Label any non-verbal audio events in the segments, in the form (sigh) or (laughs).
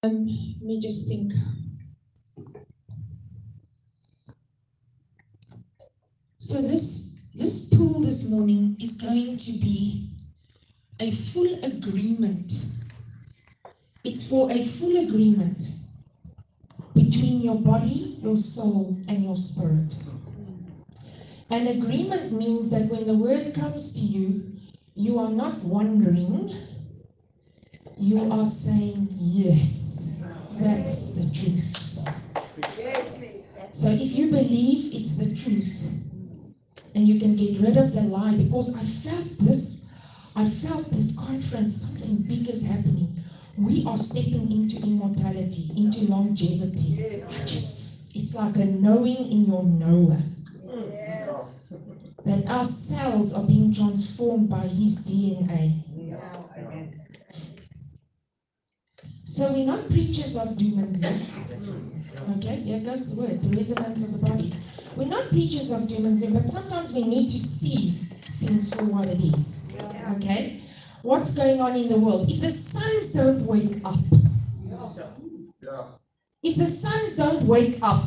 Um, let me just think. So this this pool this morning is going to be a full agreement. It's for a full agreement between your body, your soul, and your spirit. An agreement means that when the word comes to you, you are not wondering, you are saying, Yes, that's the truth. So if you believe it's the truth, and you can get rid of the lie, because I felt this, I felt this conference, something big is happening. We are stepping into immortality, into longevity. I just, it's like a knowing in your knower that our cells are being transformed by his DNA. So we're not preachers of doom and gloom. Okay, here goes the word, the resonance of the body. We're not preachers of doom and gloom, but sometimes we need to see things for what it is. Okay? What's going on in the world? If the sons don't wake up, if the sons don't wake up,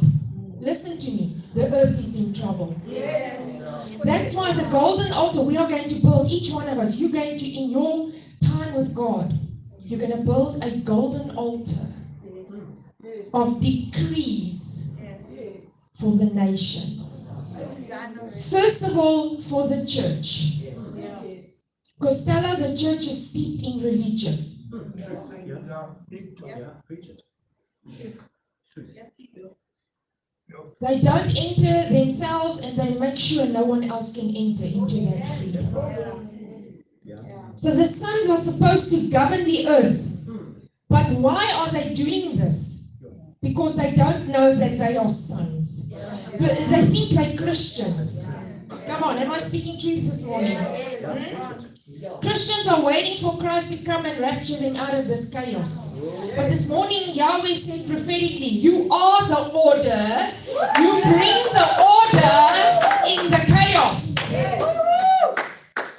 listen to me, the earth is in trouble. That's why the golden altar we are going to build, each one of us, you're going to, in your time with God, you're going to build a golden altar of decrees for the nations. First of all, for the church. Stella, the church is steeped in religion. They don't enter themselves and they make sure no one else can enter into that freedom. So the sons are supposed to govern the earth. But why are they doing this? Because they don't know that they are sons. But they think they're Christians. Come on, am I speaking truth this morning? Hmm? Christians are waiting for Christ to come and rapture them out of this chaos. But this morning, Yahweh said prophetically, You are the order. You bring the order in the chaos.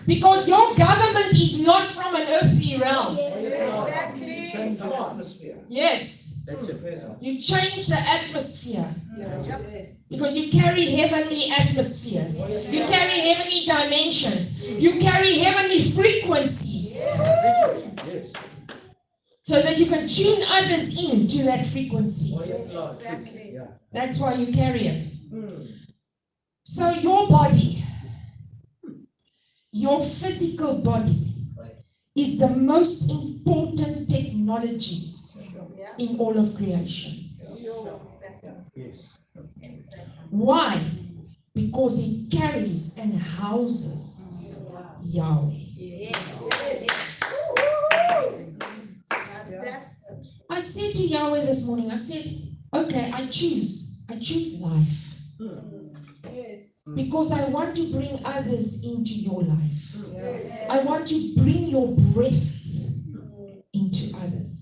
Because your government is not from an earthly realm. Yes. Change the atmosphere. Yes, That's it. you change the atmosphere. Because you carry heavenly atmospheres. You carry heavenly dimensions. You carry heavenly frequencies. Yes. So that you can tune others in to that frequency. Oh, yes, Lord. Truth. Yeah. That's why you carry it. Hmm. So your body, your physical body, is the most important technology in all of creation. Yes. Why? Because it carries and houses Yahweh. I said to Yahweh this morning, I said, okay, I choose. I choose life. Because I want to bring others into your life. I want to bring your breath into others.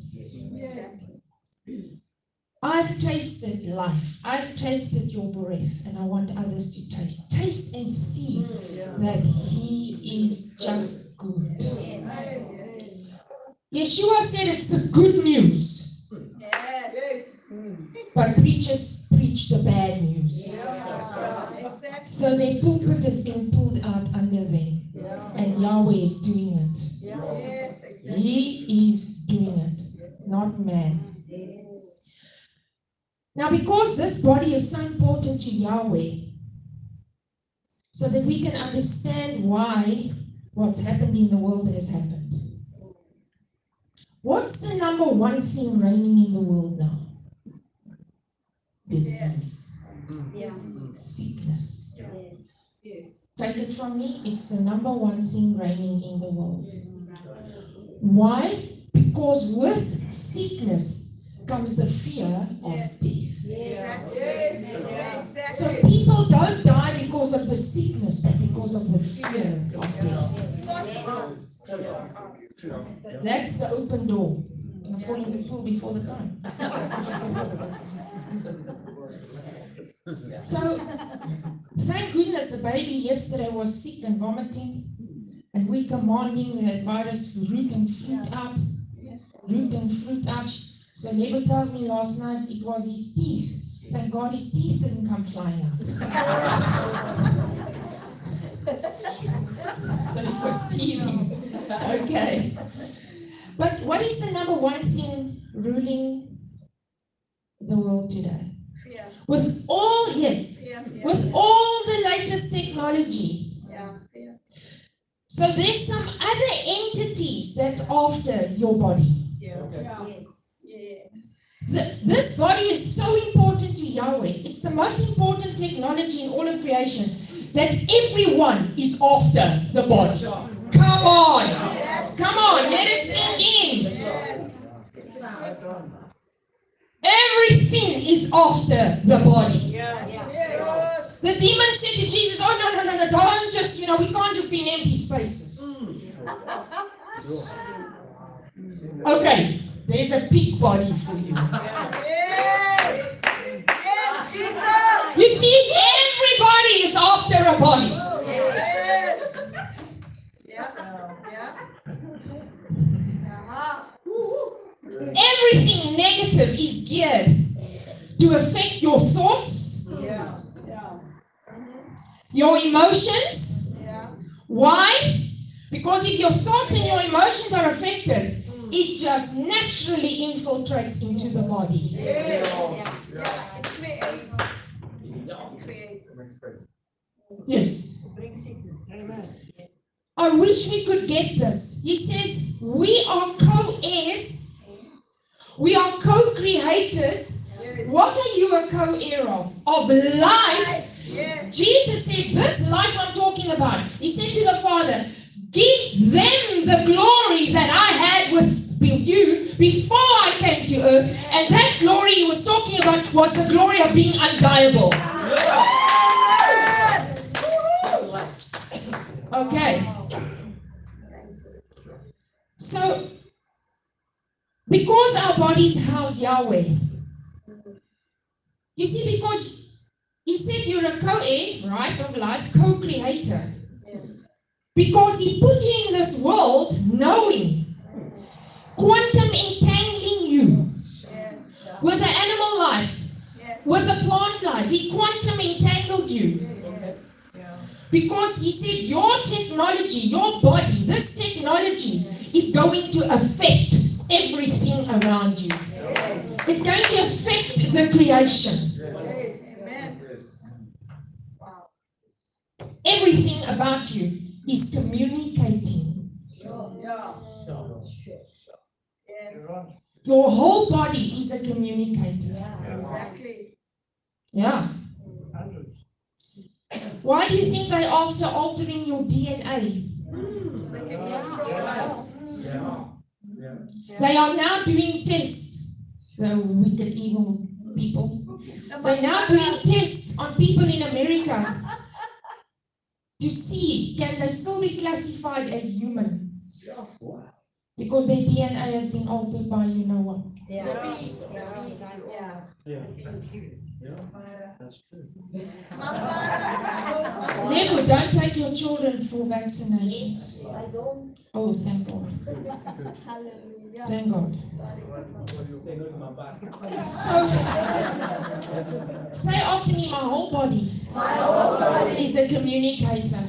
I've tasted life. I've tasted your breath, and I want others to taste. Taste and see that He is just good. Yeshua said it's the good news, but preachers preach the bad news. So they their pulpit has been pulled out under them, and Yahweh is doing it. He is doing it, not man. Now, because this body is so important to Yahweh, so that we can understand why what's happened in the world has happened. What's the number one thing reigning in the world now? Disease, Yeah. sickness. Take it from me, it's the number one thing reigning in the world. Why? Because with sickness comes the fear of death. So people don't die because of the sickness, but because of the fear of death. That's the open door. I'm falling the pool before the time. (laughs) so, baby yesterday was sick and vomiting, and we commanding that virus root and fruit out, root and fruit out. So Nebo tells me last night it was his teeth. Thank God his teeth didn't come flying out. (laughs) so it was teething. okay. But what is the number one thing ruling the world today? Fear, With all, yes. With all the latest technology. Yeah, fear. So there's some other entities that's after your body. Yeah. Okay. Yes. Yes. Th- This body is so important to Yahweh. It's the most important technology in all of creation that everyone is after the body. Come on. Come on, let it sink in. Yes. Everything is after the body. Yeah. Yeah. The demon said to Jesus, Oh, no, no, no, no, don't just, you know, we can't just be in empty spaces. Mm. Okay, there's a big body for you. Yes. Yes, Jesus. You see, everybody is after a body. Yes. Yeah. Yeah. Everything negative is geared to affect your thoughts, Yeah. Yeah. Your emotions. Yeah. Why? Because if your thoughts and your emotions are affected, mm. it just naturally infiltrates into the body. Yeah. Yeah. It creates. It creates. Yes. Amen. I wish we could get this. He says, We are co heirs, we are co creators. Yes. What are you a co heir of? Of life. Yes. Jesus said, This life I'm talking about. He said to the Father, Give them the glory that I had with you before I came to earth. And that glory he was talking about was the glory of being undieable. Okay. So, because our bodies house Yahweh, you see, because he said you're a co heir, right, of life, co creator. Yes. Because he put you in this world knowing, quantum entangling you Yes. with the animal life, Yes. with the plant life. He quantum entangled you. Because he said your technology, your body, this technology is going to affect everything around you. Yes. It's going to affect the creation. Yes. Amen. Wow. Everything about you is communicating. Your whole body is a communicator. Yeah. Why do you think they after altering your DNA? They are now doing tests. The wicked, evil people. They're now doing tests on people in America to see can they still be classified as human Wow. because their DNA has been altered by you know what. The bee. The bee. Yeah. Yeah. Yeah. That's true. Don't take your children for vaccinations. I don't. Oh, thank God. Hallelujah. Thank God. Say no to my back. So, say after me, my whole body, is a communicator,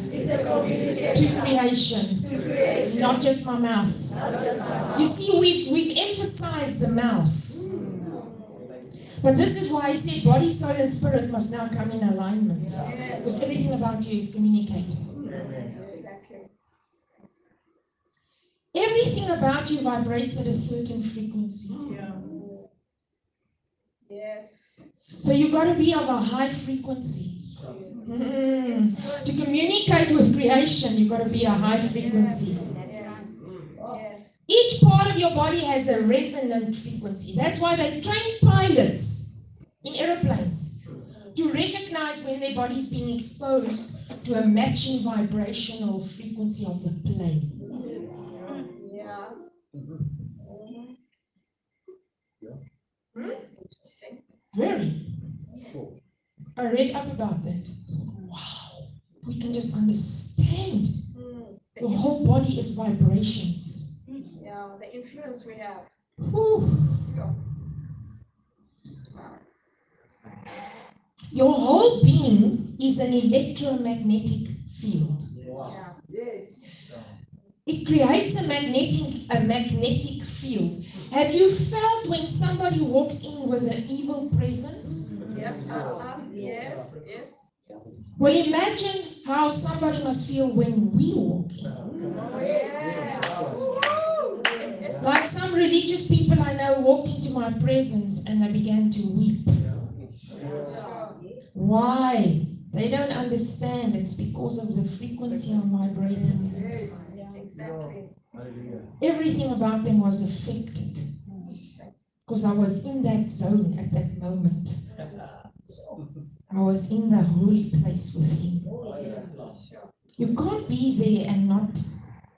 to creation, not just my mouth. You see, we've, we've emphasized the mouth. But this is why I said body, soul, and spirit must now come in alignment. Because everything about you is communicating. Exactly. Everything about you vibrates at a certain frequency. Yeah. Yes. So you've got to be of a high frequency. Mm. To communicate with creation, you've got to be a high frequency. Each part of your body has a resonant frequency. That's why they train pilots in aeroplanes to recognize when their body is being exposed to a matching vibrational frequency of the plane. Yes. Yeah. Mhm. That's interesting. Very. Sure. I read up about that. Wow. We can just understand. Mm. Your whole body is vibrations know, the influence we have. Your whole being is an electromagnetic field. Yeah. Yes. It creates a magnetic a magnetic field. Have you felt when somebody walks in with an evil presence? Yep. Uh-huh. Yes. Yes. Well, imagine how somebody must feel when we walk in. Oh, yeah. (laughs) Like some religious people I know walked into my presence and they began to weep. Why? They don't understand. It's because of the frequency I'm vibrating. Everything about them was affected because I was in that zone at that moment. I was in the holy place with Him. You can't be there and not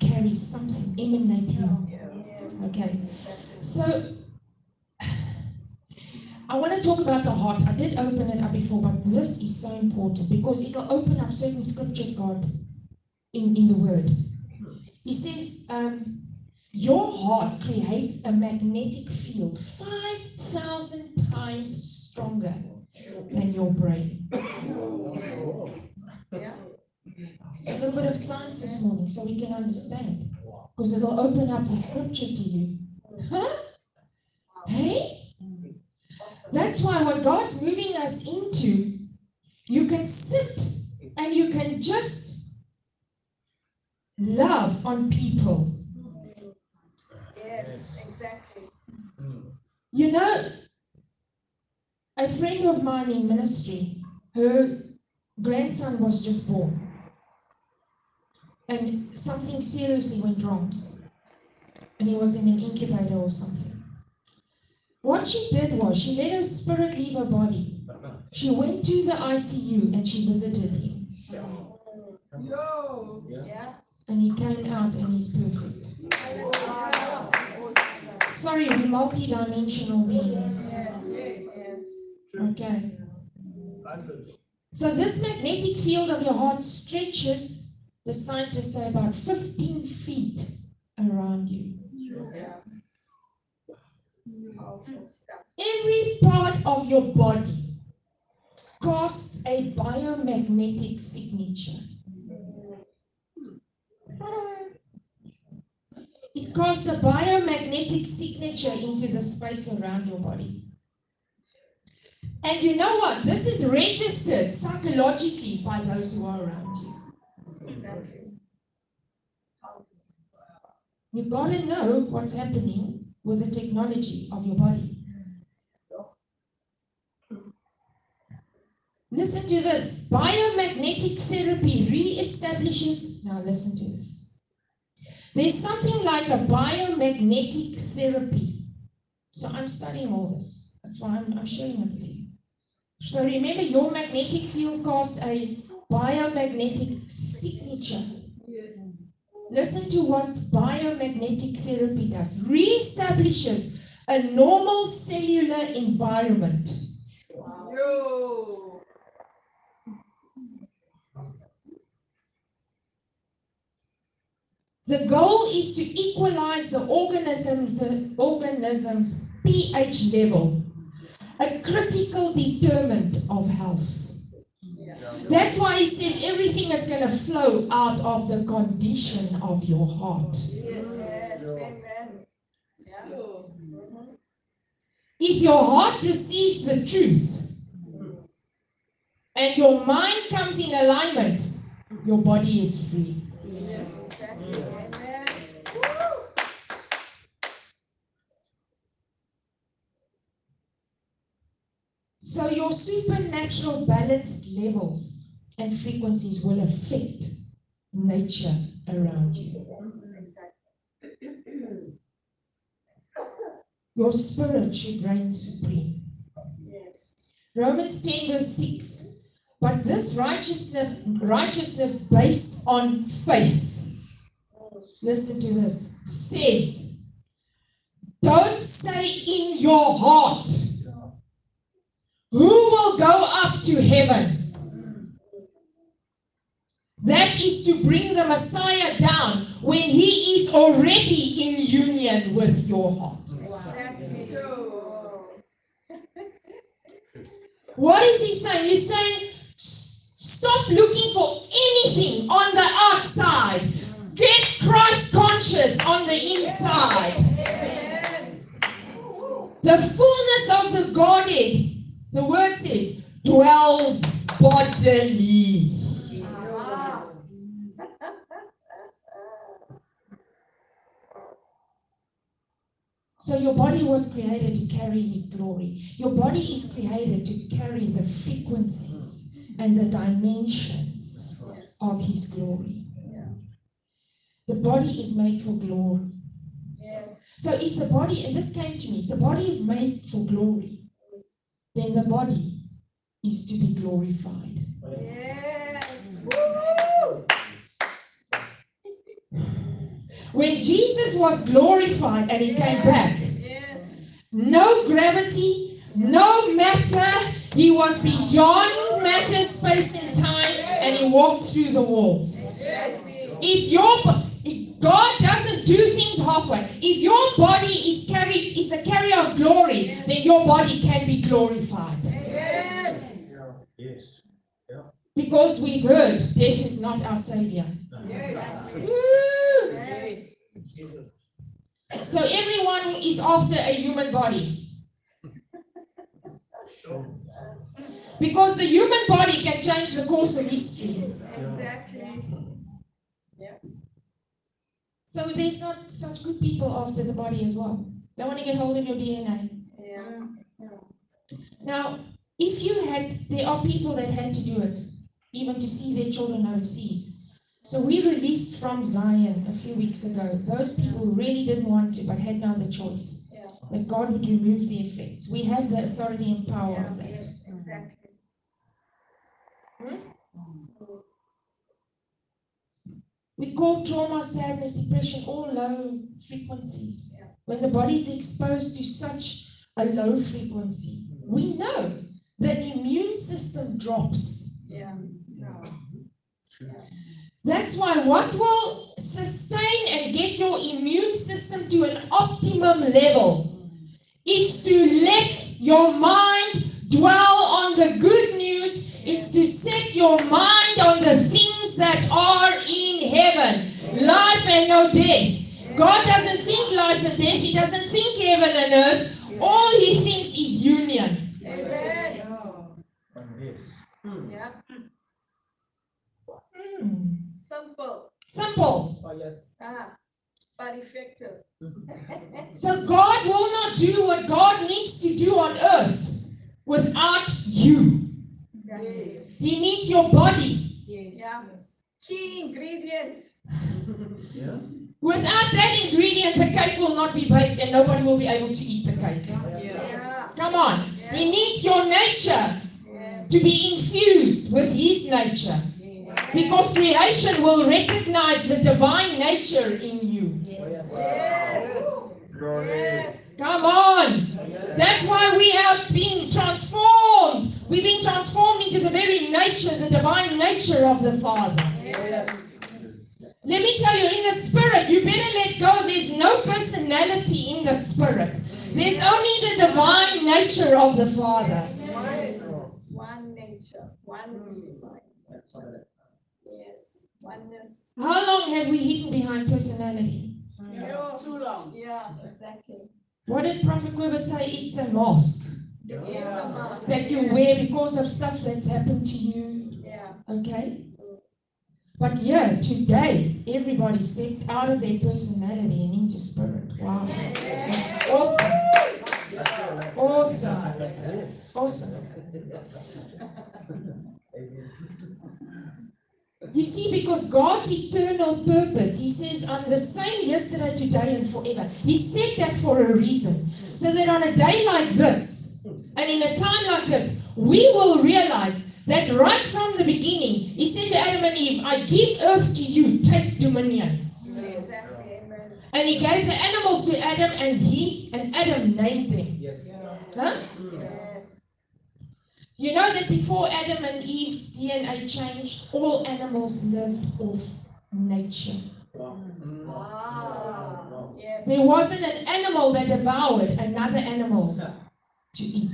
carry something emanating. Yes. Okay, so I want to talk about the heart. I did open it up before, but this is so important because it'll open up certain scriptures, God, in, in the Word. He says, um, Your heart creates a magnetic field 5,000 times stronger than your brain. Yeah. A little bit of science this morning so we can understand. Because it'll open up the scripture to you. Huh? Hey? That's why what God's moving us into, you can sit and you can just love on people. Yes. Exactly. You know, a friend of mine in ministry, her grandson was just born. And something seriously went wrong. And he was in an incubator or something. What she did was she let her spirit leave her body. She went to the ICU and she visited him. Yo. Yeah. Yeah. And he came out and he's perfect. Wow. Sorry, we're multi-dimensional beings. Yes. Yes. Okay. So this magnetic field of your heart stretches, the scientists say, about 15 feet around you. Yeah. Every part of your body casts a biomagnetic signature. It casts a biomagnetic signature into the space around your body. And you know what? This is registered psychologically by those who are around you. Exactly. You gotta know what's happening with the technology of your body. Listen to this. Biomagnetic therapy re-establishes. Now listen to this. There's something like a biomagnetic therapy. So I'm studying all this. That's why I'm, I'm it with you. So remember, your magnetic field casts a biomagnetic signature. Listen to what biomagnetic therapy does. Reestablishes a normal cellular environment. Yo. The goal is to equalize the organism's, organism's pH level, a critical determinant of health. That's why he says everything is going to flow out of the condition of your heart. If your heart receives the truth and your mind comes in alignment, your body is free. Yes. Exactly. Amen. So your supernatural balanced levels and frequencies will affect nature around you. (clears throat) Your spirit should reign supreme. Yes. Romans 10 verse 6. But this righteousness, righteousness based on faith, listen to this, says, don't say in your heart, go up to heaven? That is to bring the Messiah down when he is already in union with your heart. What is he saying? He's saying, stop looking for anything on the outside. Get Christ conscious on the inside. The fullness of the Godhead, the word says, dwells bodily. So your body was created to carry his glory. Your body is created to carry the frequencies and the dimensions of his glory. Yeah. The body is made for glory. Yes. So if the body, and this came to me, if the body is made for glory, then the body is to be glorified. Yes. When Jesus was glorified and he came back, Yes. no gravity, no matter, he was beyond matter, space, and time, and he walked through the walls. Yes. If your God doesn't do things halfway, if your body is carried is a carrier of glory, then your body can be glorified. Yes. Because we've heard death is not our savior. Yes. So everyone is after a human body. Because the human body can change the course of history. Exactly. So there's not such good people after the body as well. Don't want to get hold of your DNA. Yeah. Now, if you had, there are people that had to do it, even to see their children overseas. So we released from Zion a few weeks ago. Those people really didn't want to, but had no other choice. Yeah. That God would remove the effects. We have the authority and power Yeah. of that. Yes. Exactly. Hmm? We call trauma, sadness, depression all low frequencies. Yeah. When the body is exposed to such a low frequency, we know the immune system drops. Yeah. That's why what will sustain and get your immune system to an optimum level is to let your mind dwell on the good news. It's to set your mind things that are in heaven life and no death. God doesn't think life and death, He doesn't think heaven and earth. All He thinks is union. Amen. Yes. Yeah. Simple. Simple. Oh, yes. Ah. But effective. (laughs) So God will not do what God needs to do on earth without you. Exactly. He needs your body. Yeah. Key ingredient. (laughs) Yeah. Without that ingredient, the cake will not be baked and nobody will be able to eat the cake. Yeah. Come on. He needs your nature Yes. to be infused with His nature. Because creation will recognize the divine nature in you. Oh, yes. Yes. Yes. Come on. That's why we have been transformed. We've been transformed into the very nature, the divine nature of the Father. Yes. Let me tell you, in the spirit, you better let go. There's no personality in the spirit. There's only the divine nature of the Father. Yes. One nature. One divine. Yes. Oneness. How long have we hidden behind personality? Yeah. Too long. Yeah. Exactly. What did Prophet Weber say? It's a mask It is a mask. that you wear because of stuff that's happened to you. Yeah. Okay? But yeah, today, everybody stepped out of their personality and into spirit. Wow. That's awesome. Awesome. Awesome. You see, because God's eternal purpose, He says, I'm the same yesterday, today, and forever. He said that for a reason. So that on a day like this, and in a time like this, we will realize that right from the beginning, He said to Adam and Eve, I give earth to you, take dominion. Exactly. And He gave the animals to Adam, and He and Adam named them. Yes. Huh? Yes. You know that before Adam and Eve's DNA changed, all animals lived off nature. Wow. Yes. There wasn't an animal that devoured another animal. To eat.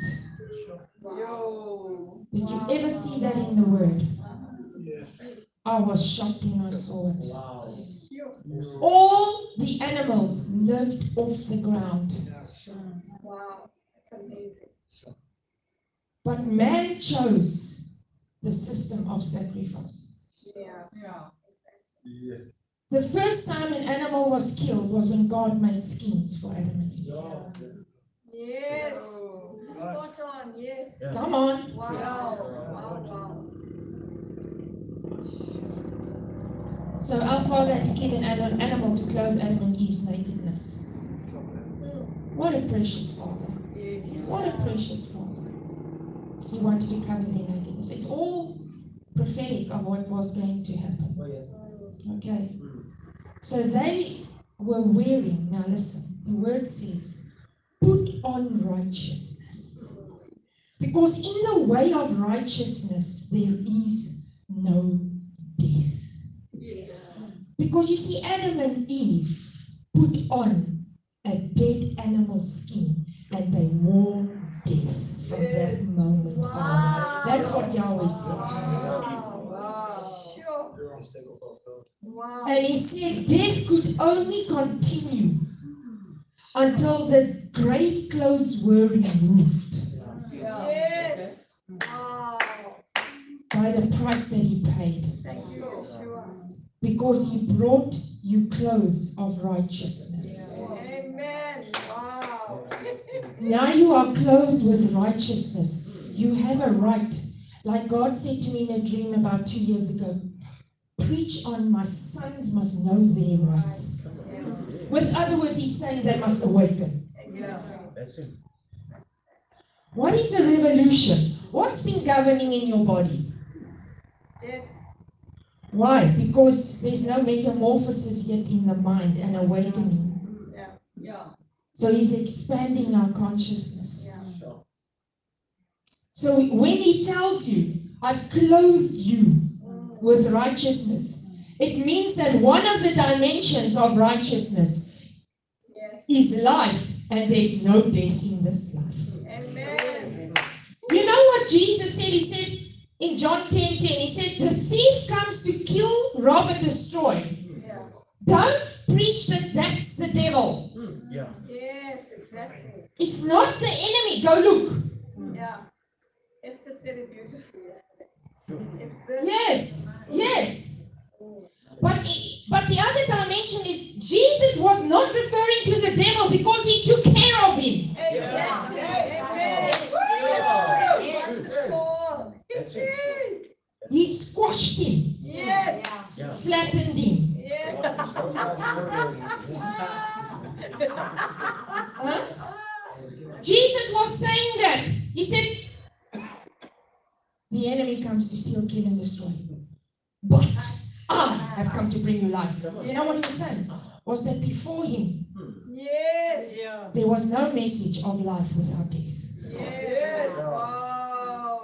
Yo. Did you ever see that in the Word? Yes. I was shocked when I saw it. Wow. All the animals lived off the ground, Wow. That's amazing. but man chose the system of sacrifice. Yeah. Yeah. Yes. The first time an animal was killed was when God made skins for Adam and Eve. Yeah. Yes. Oh. Spot on. Yes. Yeah. Come on. Wow. Wow. Wow. So our Father had to kill an animal to clothe Adam and Eve's nakedness. Mm. What a precious Father. What a precious Father. He wanted to cover their nakedness. It's all prophetic of what was going to happen. Oh. Okay. So they were wearing, now listen, the word says, put on righteousness. Because in the way of righteousness, there is no death. Because you see, Adam and Eve put on a dead animal skin and they wore death from Yes. that moment on. That's what Yahweh said to me. Wow. Wow. Sure. Mistake of our God. Wow. And he said death could only continue until the grave clothes were removed Yes. Wow. by the price that he paid. Thank you, Yeshua. Because he brought you clothes of righteousness. Amen. Wow. (laughs) Now you are clothed with righteousness. You have a right. Like God said to me in a dream about two years ago preach on my sons must know their rights. With other words, he's saying they must awaken. Exactly. That's it. What is a revolution? What's been governing in your body? Death. Why? Because there's no metamorphosis yet in the mind and awakening. Yeah. Yeah. So he's expanding our consciousness. Yeah. Sure. So when he tells you, I've clothed you with righteousness, it means that one of the dimensions of righteousness Yes. is life, and there's no death in this life. Amen. You know what Jesus said? He said in John 10 10, he said, The thief comes to kill, rob, and destroy. Yeah. Don't preach that that's the devil. Hmm, yeah. Yes, exactly. It's not the enemy. Go look. Yeah. Esther said it beautifully yesterday. Hmm. It's the Yes, yes. But, but the other dimension is Jesus was not referring to the devil because he took care of him. Exactly. Amen. Wonderful. That's it. He squashed him, Yes. Yeah. flattened him. Yes. Huh? Jesus was saying that. He said, The enemy comes to steal, kill, and destroy. But I have come to bring you life. You know what he was saying? Was that before him, Yes. there was no message of life without death. Yes. Wow.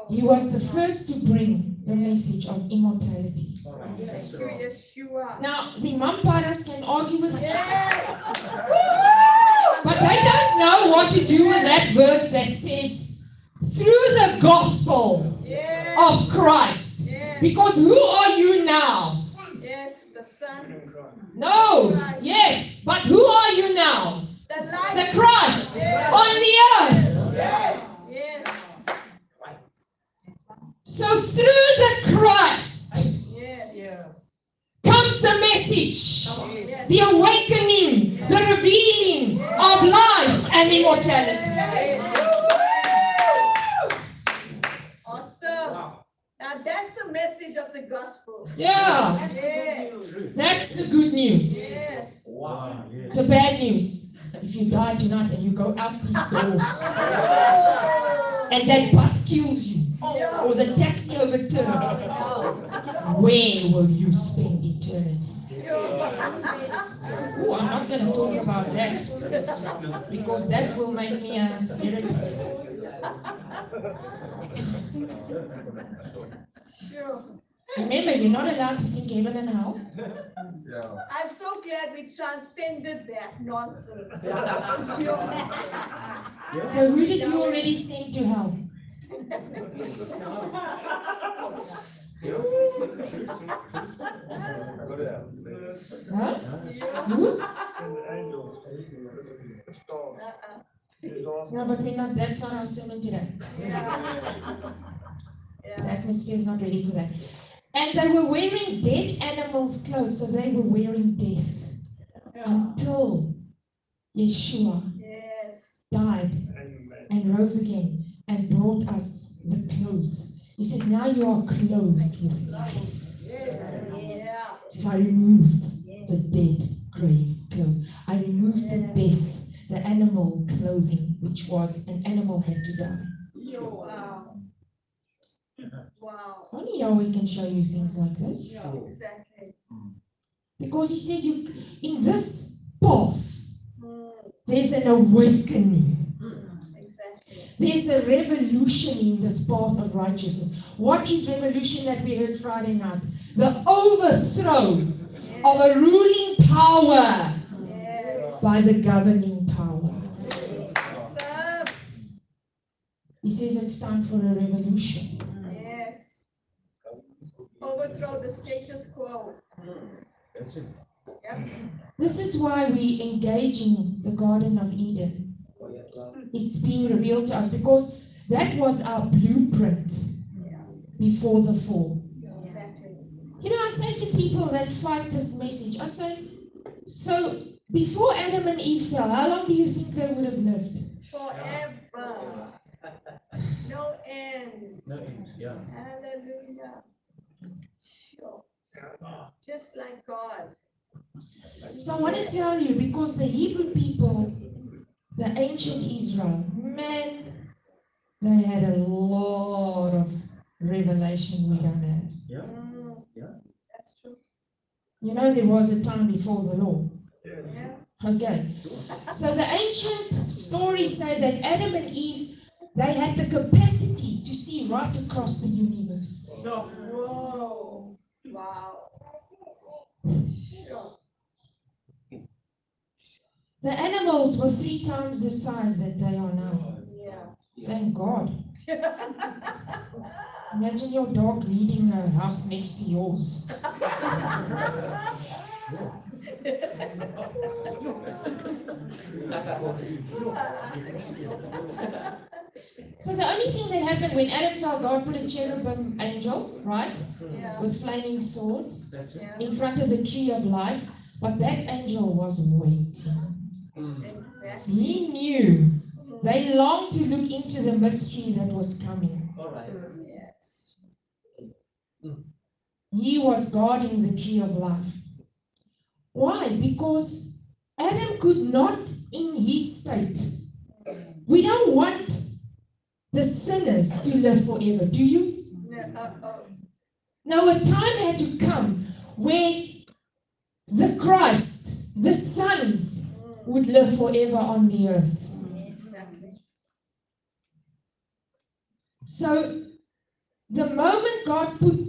He was the first to bring the message of immortality. Thank you, Yeshua. Now, the Mamparas can argue with that, Yes. but they don't know what to do with that verse that says, through the gospel Yes. of Christ. Yes. Because who are you now? Yes. The Son. No, yes, but who are you now? The The. Christ on the earth. Yes. Yes. So through the Christ Yes. comes the message, the awakening, the revealing of life and immortality. Awesome. Now that's the message of the gospel. Yeah, Yes. that's the good news. Yes. Wow. The bad news, if you die tonight and you go out these doors (laughs) and that bus kills you Oh, or the taxi overturns, where will you spend eternity? Oh, I'm not going to talk about that because that will make me uh, a heretic. Sure. Remember, you're not allowed to think heaven and hell. Yeah. I'm so glad we transcended that nonsense. Your message. So who did you already send to hell? Got it out. Huh? Yeah. Who? Send the angels. Stars. He's awesome. No, but we're not, that's not our sermon today. The atmosphere is not ready for that. And they were wearing dead animals' clothes, so they were wearing death until Yeshua Yes. died and rose again and brought us the clothes. He says, Now you are clothed with life. Yeah. He says, I removed the dead grave clothes. I removed the death, the animal clothing, which was an animal had to die. Wow. Wow. Only Yahweh can show you things like this. Exactly. Because he says you in this Mm, there's an awakening. Exactly. There's a revolution in this path of righteousness. What is revolution that we heard Friday night? The overthrow of a ruling power Yes. by the governing power. Awesome. He says it's time for a revolution. Yes. Overthrow the status quo. That's it. Yep. This is why we engage in the Garden of Eden. It's being revealed to us because that was our blueprint before the fall. You know, I say to people that fight this message, I say, so before Adam and Eve fell, how long do you think they would have lived? Forever. No end. No end, yeah. Hallelujah. Sure. Just like God. So I want to tell you, because the Hebrew people, the ancient Israel, man, they had a lot of revelation we don't have. Yeah. Yeah. That's true. You know, there was a time before the law. Yeah. Okay. So the ancient stories say that Adam and Eve, they had the capacity to see right across the universe. Whoa. Wow. Sure. The animals were three times the size that they are now. Yeah. Thank God. (laughs) Imagine your dog reading a house next to yours. So the only thing that happened when Adam fell, God put a cherubim angel, right, Yeah. with flaming swords. In front of the tree of life. But that angel was waiting. Exactly. He knew. They longed to look into the mystery that was coming. All right. Yes. Mm. He was guarding the tree of life. Why? Because Adam could not, in his state, we don't want the sinners to live forever, do you? No, uh-oh. Now, a time had to come where the Christ, the sons, would live forever on the earth. Exactly. So, the moment God put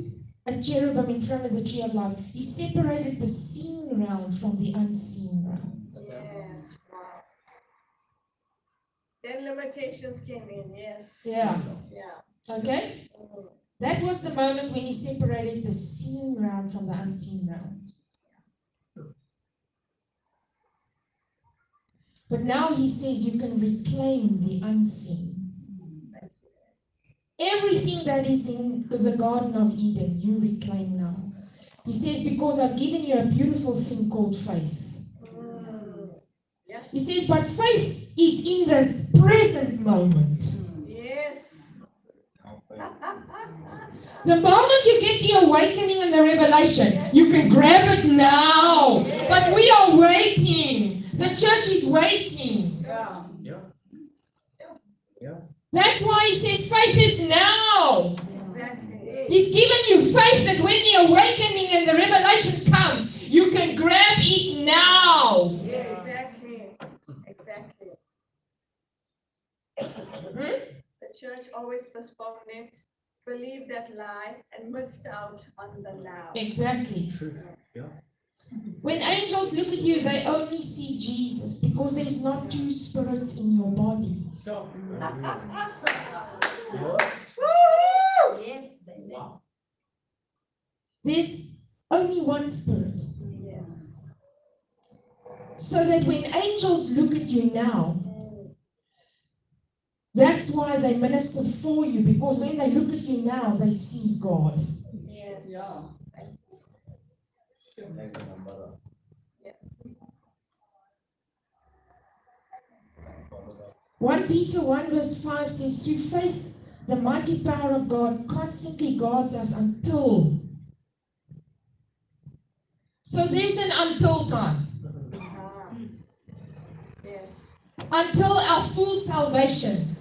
a cherubim in front of the tree of life, He separated the seen realm from the unseen realm. Yes. Wow. Then limitations came in. Yes. Yeah. Yeah. Okay? That was the moment when He separated the seen realm from the unseen realm. But now He says you can reclaim the unseen. Everything that is in the Garden of Eden, you reclaim now. He says, Because I've given you a beautiful thing called faith. Mm. He says, But faith is in the present moment. Yes. The moment you get the awakening and the revelation, you can grab it now. But we are waiting. The church is waiting. Yeah. Yeah. Yeah. That's why he says faith is now. Exactly. He's given you faith that when the awakening and the revelation comes, you can grab it now. Exactly. Exactly. Hmm? The church always postponed it. believed that lie and missed out on the now. Exactly. True. Yeah. When angels look at you, they only see Jesus because there's not two spirits in your body. So. Yes. Amen. Wow. There's only one spirit. Yes. So that when angels look at you now, that's why they minister for you because when they look at you now, they see God. Yes. Next number. Yeah. 1 Peter 1 verse 5 says, Through faith, the mighty power of God constantly guards us until. So there's an until time. Ah. Yes. Until our full salvation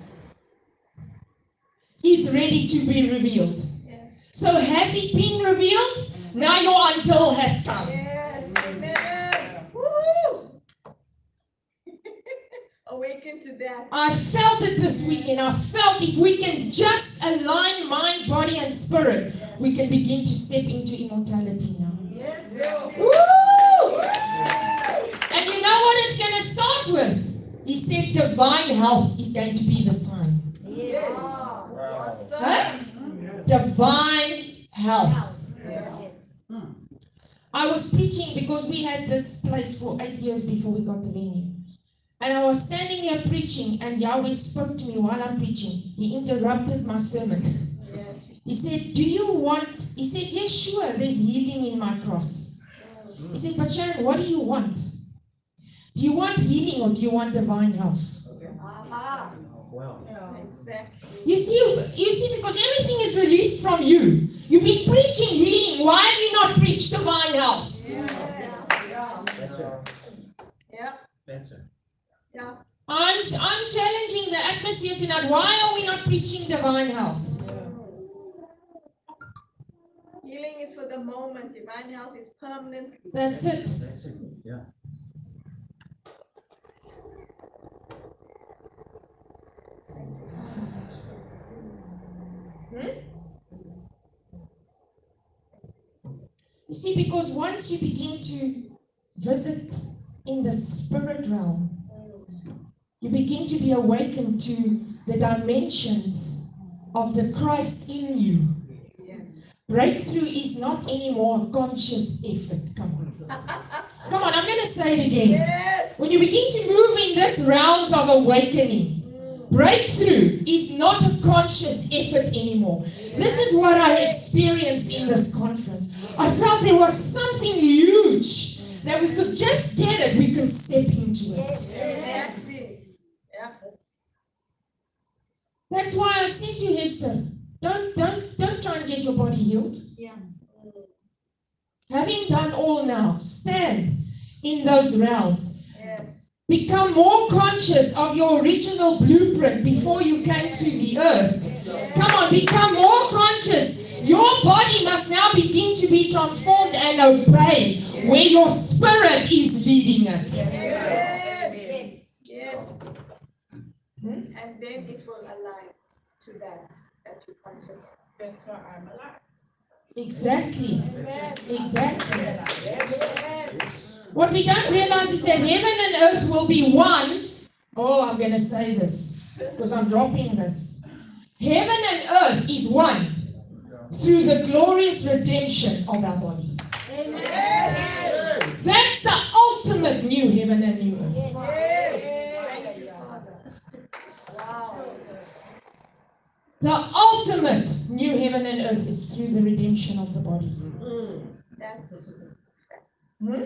is ready to be revealed. Yes. So has it been revealed? Now your until has come. Yes. Amen. Woo! (laughs) Awaken to that. I felt it this weekend. I felt if we can just align mind, body, and spirit, we can begin to step into immortality now. Yes. Woo! And you know what it's going to start with? He said divine health is going to be the sign. Yes. Wow. awesome. Huh? Divine health. Yes. I was preaching because we had this place for eight years before we got the venue. And I was standing here preaching, and Yahweh spoke to me while I'm preaching. He interrupted my sermon. Yes. He said, Do you want? He said, Yes, sure, there's healing in my cross. He said, But Sharon, what do you want? Do you want healing or do you want divine health? Aha. Wow. Exactly. You see, you see, because everything is released from you. You've been preaching healing. Why have you not preached divine health? Yes. That's it. Yeah. That's it. Yeah. I'm, I'm challenging the atmosphere tonight. Why are we not preaching divine health? Yeah. Healing is for the moment. Divine health is permanent. That's it. That's it. Yeah. Hmm? You see, because once you begin to visit in the spirit realm, you begin to be awakened to the dimensions of the Christ in you. Yes. Breakthrough is not anymore a conscious effort. Come on. Come on, I'm going to say it again. Yes. When you begin to move in this realms of awakening, breakthrough is not a conscious effort anymore. This is what I experienced in this conference. I felt there was something huge that we could just get it, we can step into it. That's why I said to Hester, don't don't don't try and get your body healed. Yeah. Having done all now, stand in those realms. Yes. Become more conscious of your original blueprint before you came to the earth. Come on, become more conscious. Your body must now begin to be transformed and obey where your spirit is leading it. Yes. Yes. Yes. And then it will align to that that you conscious. That's why I'm alive. Exactly. Exactly. What we don't realize is that heaven and earth will be one. Oh, I'm going to say this because I'm dropping this. Heaven and earth is one through the glorious redemption of our body. Amen. That's the ultimate new heaven and new earth. Yes. Thank you, Father. Wow. The ultimate new heaven and earth is through the redemption of the body. That's Hmm?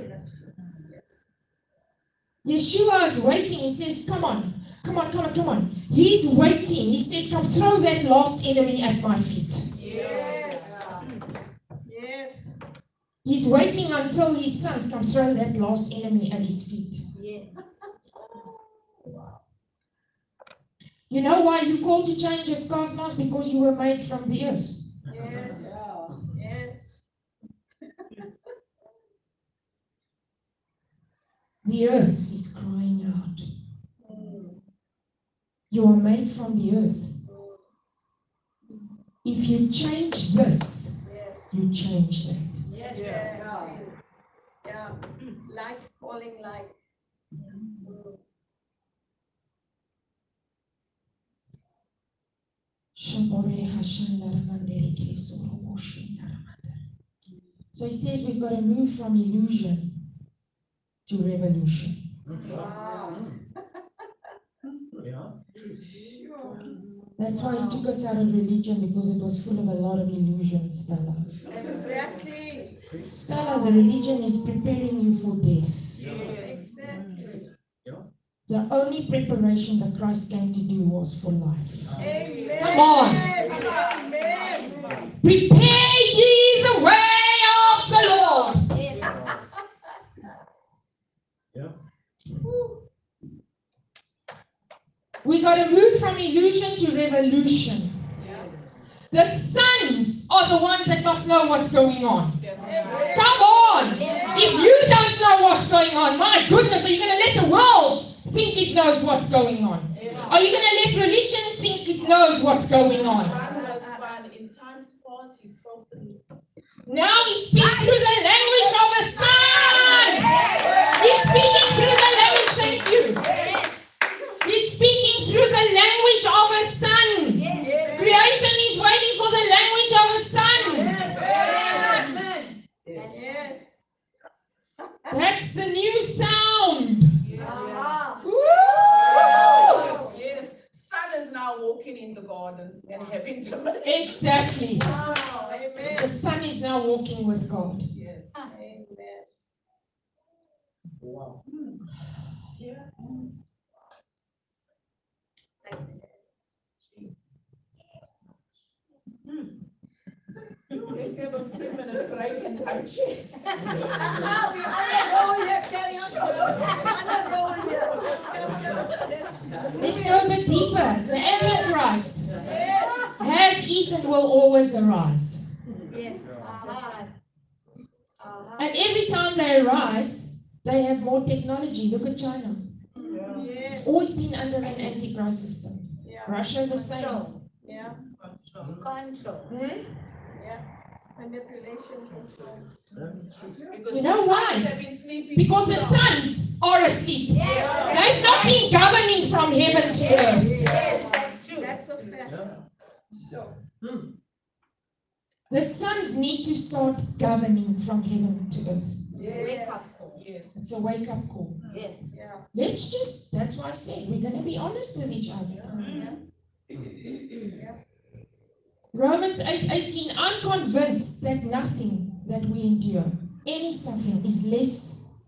Yes. Yeshua is waiting. He says, Come on, come on, come on, come on. He's waiting. He says, Come throw that lost enemy at my feet. Yes. Yes. He's waiting until his sons come throw that lost enemy at his feet. Yes. You know why you called to change his cosmos? Because you were made from the earth. Yes. The earth is crying out. You are made from the earth. If you change this, Yes. you change that. Yes. Yeah. Yeah. (clears throat) Like falling like. Mm. So he says we've got to move from illusion to revolution. Wow. Yeah. Sure. That's why he took us out of religion because it was full of a lot of illusions, Stella. Exactly. Stella, the religion is preparing you for death. Exactly. The only preparation that Christ came to do was for life. Amen. Come on. Amen. Prepare We got to move from illusion to revolution. Yes. The sons are the ones that must know what's going on. Come on! If you don't know what's going on, my goodness, are you going to let the world think it knows what's going on? Are you going to let religion think it knows what's going on? Now he speaks through the language of a son. He's speaking through the language. Thank you. He's speaking through the language of a son. Creation is waiting for the language of a son. Yes. That's the new sound. Aha. Woo! Yes, son is now walking in the garden and having to. (laughs) Exactly. Wow. Amen. The son is now walking with God. Yes. Amen. Wow. Hmm. Let's have a two minute break and have chess. Ah, we are not going yet. Carry on. I'm not going yet. Let's go a bit deeper. The Antichrist Yes. has, is, and will always arise. Yes. Aha. Aha. And every time they arise, they have more technology. Look at China. Yes. It's always been under an Antichrist system. Yeah. Russia the same. Yeah. Control. Hmm? Yeah. Manipulation. control. Because You know why? sons have been sleeping Because the long. sons are asleep. Yes. They've not been governing from heaven to earth. Yes, that's true. That's a fact. Yeah. Hmm. The sons need to start governing from heaven to earth. Wake up Yes. It's a wake up call. Yes. Yeah. Let's just, that's why I said we're going to be honest with each other. Yeah. Romans 8 18, I'm convinced that nothing that we endure, any suffering, is less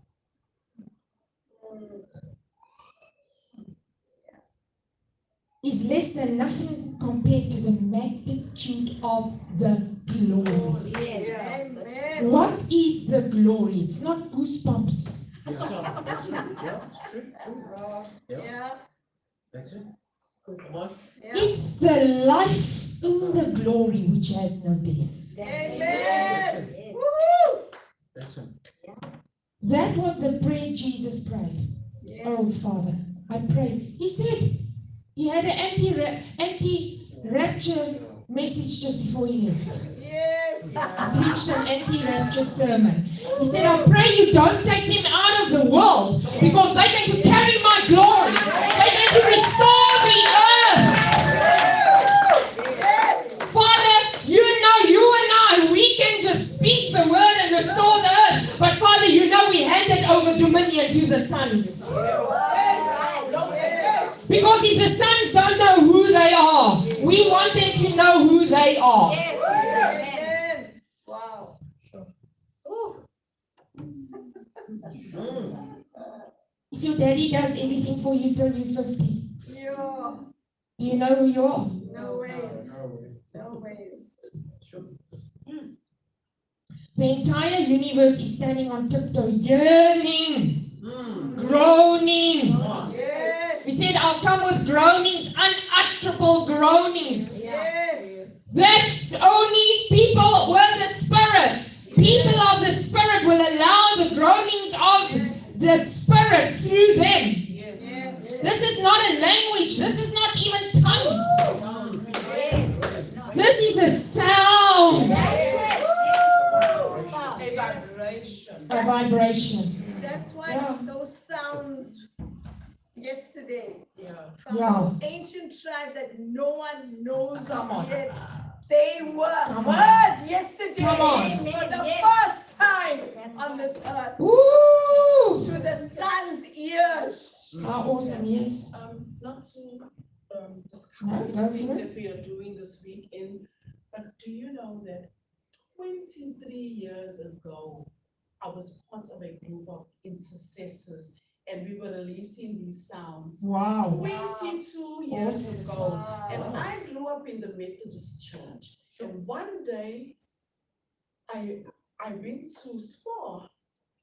is less than nothing compared to the magnitude of the glory. Yes. Amen. What is the glory? It's not goosebumps. Yeah, that's true. Yeah, it's true. true. Yeah, Yeah. that's it. Yeah. It's the life in the glory which has no death. Amen. Yes. That's it. That was the prayer Jesus prayed. Yes. Oh Father, I pray. He said he had an anti anti rapture message just before he left. Yes. He preached an anti rapture sermon. He said, I pray you don't take them out of the world because they're going to to the sons. Because if the sons don't know who they are, we want them to know who they are. Wow. If your daddy does everything for you till you're 50, Yeah. do you know who you are? No ways. No ways. The entire universe is standing on tiptoe, yearning, Mm. Groaning. Yes. We said, I'll come with groanings, unutterable groanings. Yes. That's only people with the Spirit. People of the Spirit will allow the groanings of the Spirit through them. Yes. This is not a language. This is not even tongues. This is a sound. A vibration. A vibration. That's why Yeah. those sounds yesterday Yeah. from Yeah. ancient tribes that no one knows Come of on. yet. They were Come on. heard yesterday Come on. for the Yes. first time on this earth Woo! to the sun's ears. How awesome, yes. Um, not to, um, discuss No, go everything it. that we are doing this weekend, but do you know that twenty-three years ago, I was part of a group of intercessors and we were releasing these sounds. Wow. Twenty-two years Awesome. ago, and I grew up in the Methodist church. And one day, I I went to Spa,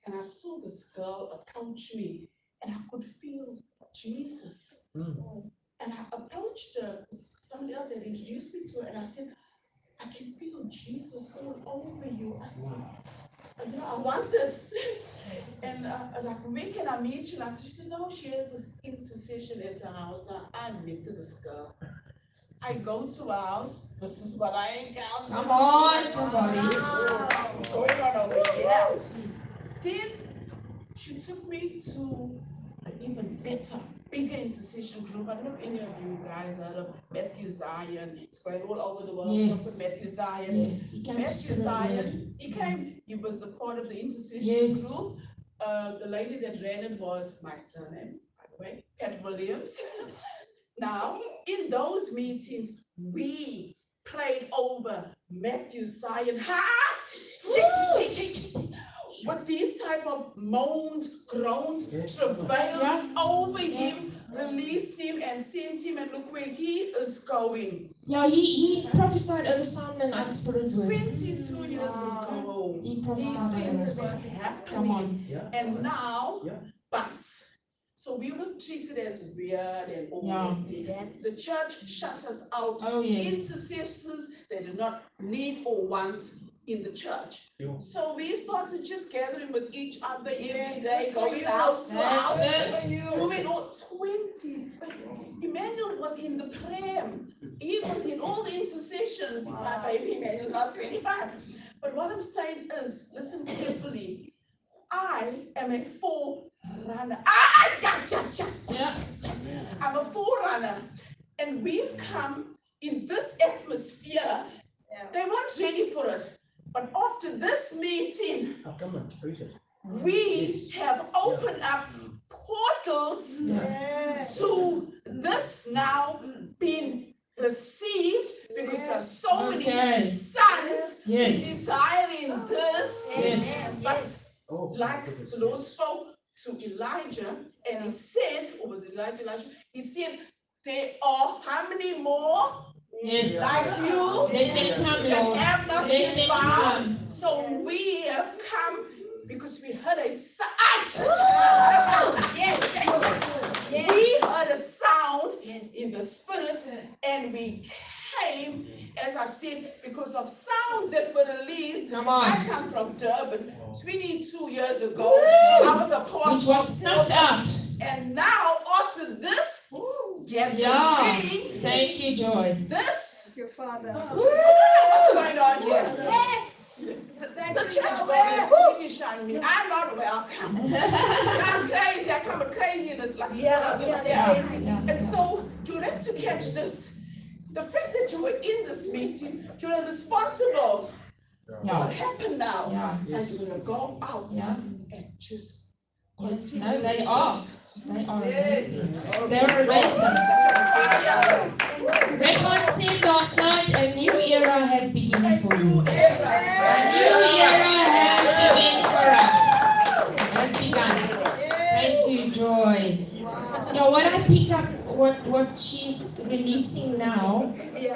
and I saw this girl approach me, and I could feel Jesus. Mm. And I approached her. 'cause Somebody else had introduced me to her, and I said, "I can feel Jesus all over you." I said, "You know, I want this." (laughs) And uh, like, when can I meet you? Like, she said, no, she has this intercession at her house. Now, I met this girl. I go to her house. This is what I encounter. Come on, somebody. What's going on over here? Then she took me to an even better, bigger intercession group. I don't know if any of you guys heard of Matthew Zion. It's going all over the world. Yes. Matthew Zion. Yes, he came Matthew Zion, he came, he was the part of the intercession Yes. group. Uh, the lady that ran it was my surname, by the way, Pat Williams. (laughs) now, in those meetings, we prayed over Matthew Zion. Ha! With these type of moans, groans, travail Yeah. over him, released him and sent him, and look where he is going. Yeah, he, he prophesied over Simon and Spirit Word. 22 years ago. He prophesied over things us. were Come happening. on. Yeah. And now, Yeah. but, so we were treated as weird and all Yeah. The church shut us out. Oh, yes. Intercessors, they did not need or want in the church. Yeah. So we started just gathering with each other every Yes, day, for going house to house. it. Doing all twenty. Emmanuel was in the prayer. He was in all the intercessions. My baby Emmanuel's not twenty-five. But what I'm saying is, listen carefully. I am a forerunner. Ah, yeah, yeah, yeah. Yeah. I'm a forerunner. And we've come in this atmosphere. They weren't ready for it. But after this meeting, Oh, come on, preach it. we have opened up portals Yes. to this now being received because there are so Okay. many sons Yes. desiring this. Yes. But Oh, like goodness, the Lord yes. spoke to Elijah, and he said, or was it Elijah? Elijah? He said, There are how many more Yes. like you Let them come, Lord. have not Let them found? come. So we have come because we heard a sound. Yes. We heard a sound Yes. in the spirit and we came, as I said, because of sounds that were released. Come on. I come from Durban 22 years ago. I was a part Which was snuffed out. And now, after this gathering, Yeah. Thank you, Joy. this, Your father. what's going on here? Yes. The church going, you shine me. I'm not welcome. I'm crazy. I come with craziness like Yeah, this yeah, year. Yeah. And so you have to catch this. The fact that you were in this meeting, you're responsible. What happened now? Yeah. And you're gonna go out Yeah. and just Yes. continue. No, they are. They are amazing. They're amazing. Redmond said last night, a new era has begun for you. A new era has begun for us. Has begun. Thank you, Joy. Now, what I pick up, what, what she's releasing now,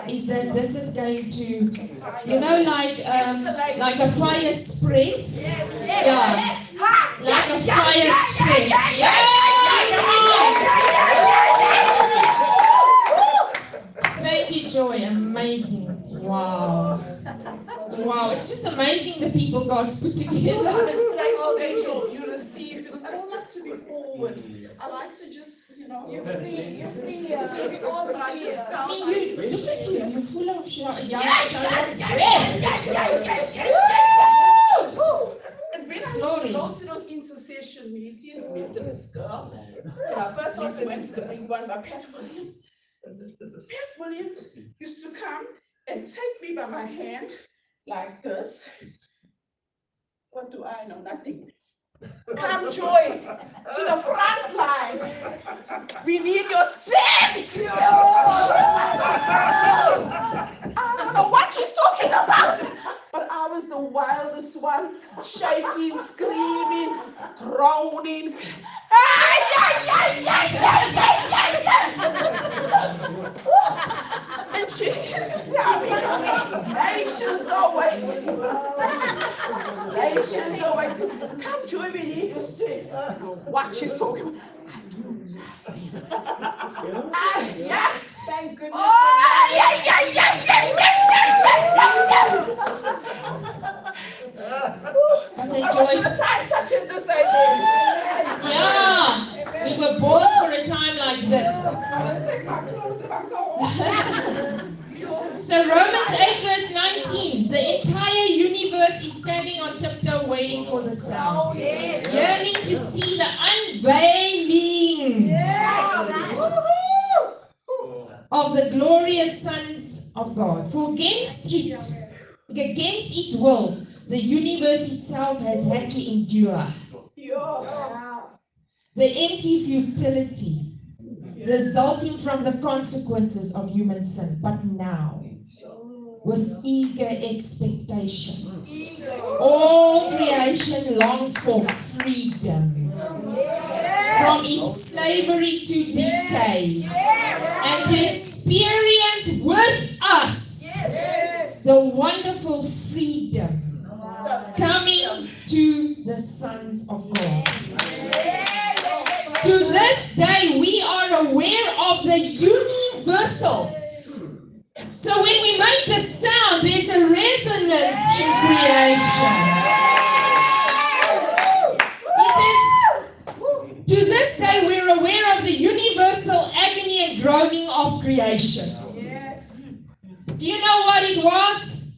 is that this is going to, you know, like um, like a fire spreads. Yeah. Like a fire spreads. Yeah. Thank you, Joy. Amazing. Wow. Wow. It's just amazing the people God's put together. It's grateful that you, you receive because I don't like to be forward. I like to just, you know, You're free, you're free, uh, we all but I free. just uh, felt I mean, like. you, look at you. You're full of sh- young yes. And when I used to go to those intercession meetings with this girl, when I first one went to the big one by Pat Williams, Pat Williams used to come and take me by my hand like this. What do I know? Nothing. Come joy to the front line. We need your strength. I don't know what she's talking about but I was the wildest one, shaking, screaming, groaning. And she used to tell me, nation, go away. Nation, go away. Come join me, need your strength. What she's talking about. Ah, yeah. Universe itself has had to endure the empty futility resulting from the consequences of human sin. But now, with eager expectation, all creation longs for freedom from its slavery to decay and to experience with us the wonderful freedom coming to the sons of God. To this day, we are aware of the universal. So when we make the sound, there's a resonance in creation. He says, to this day, we're aware of the universal agony and groaning of creation. Do you know what it was?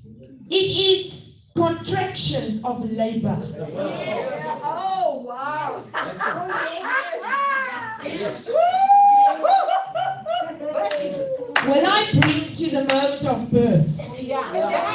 It is contractions of labor. Yes. Oh, wow. When I bring to the moment of birth, what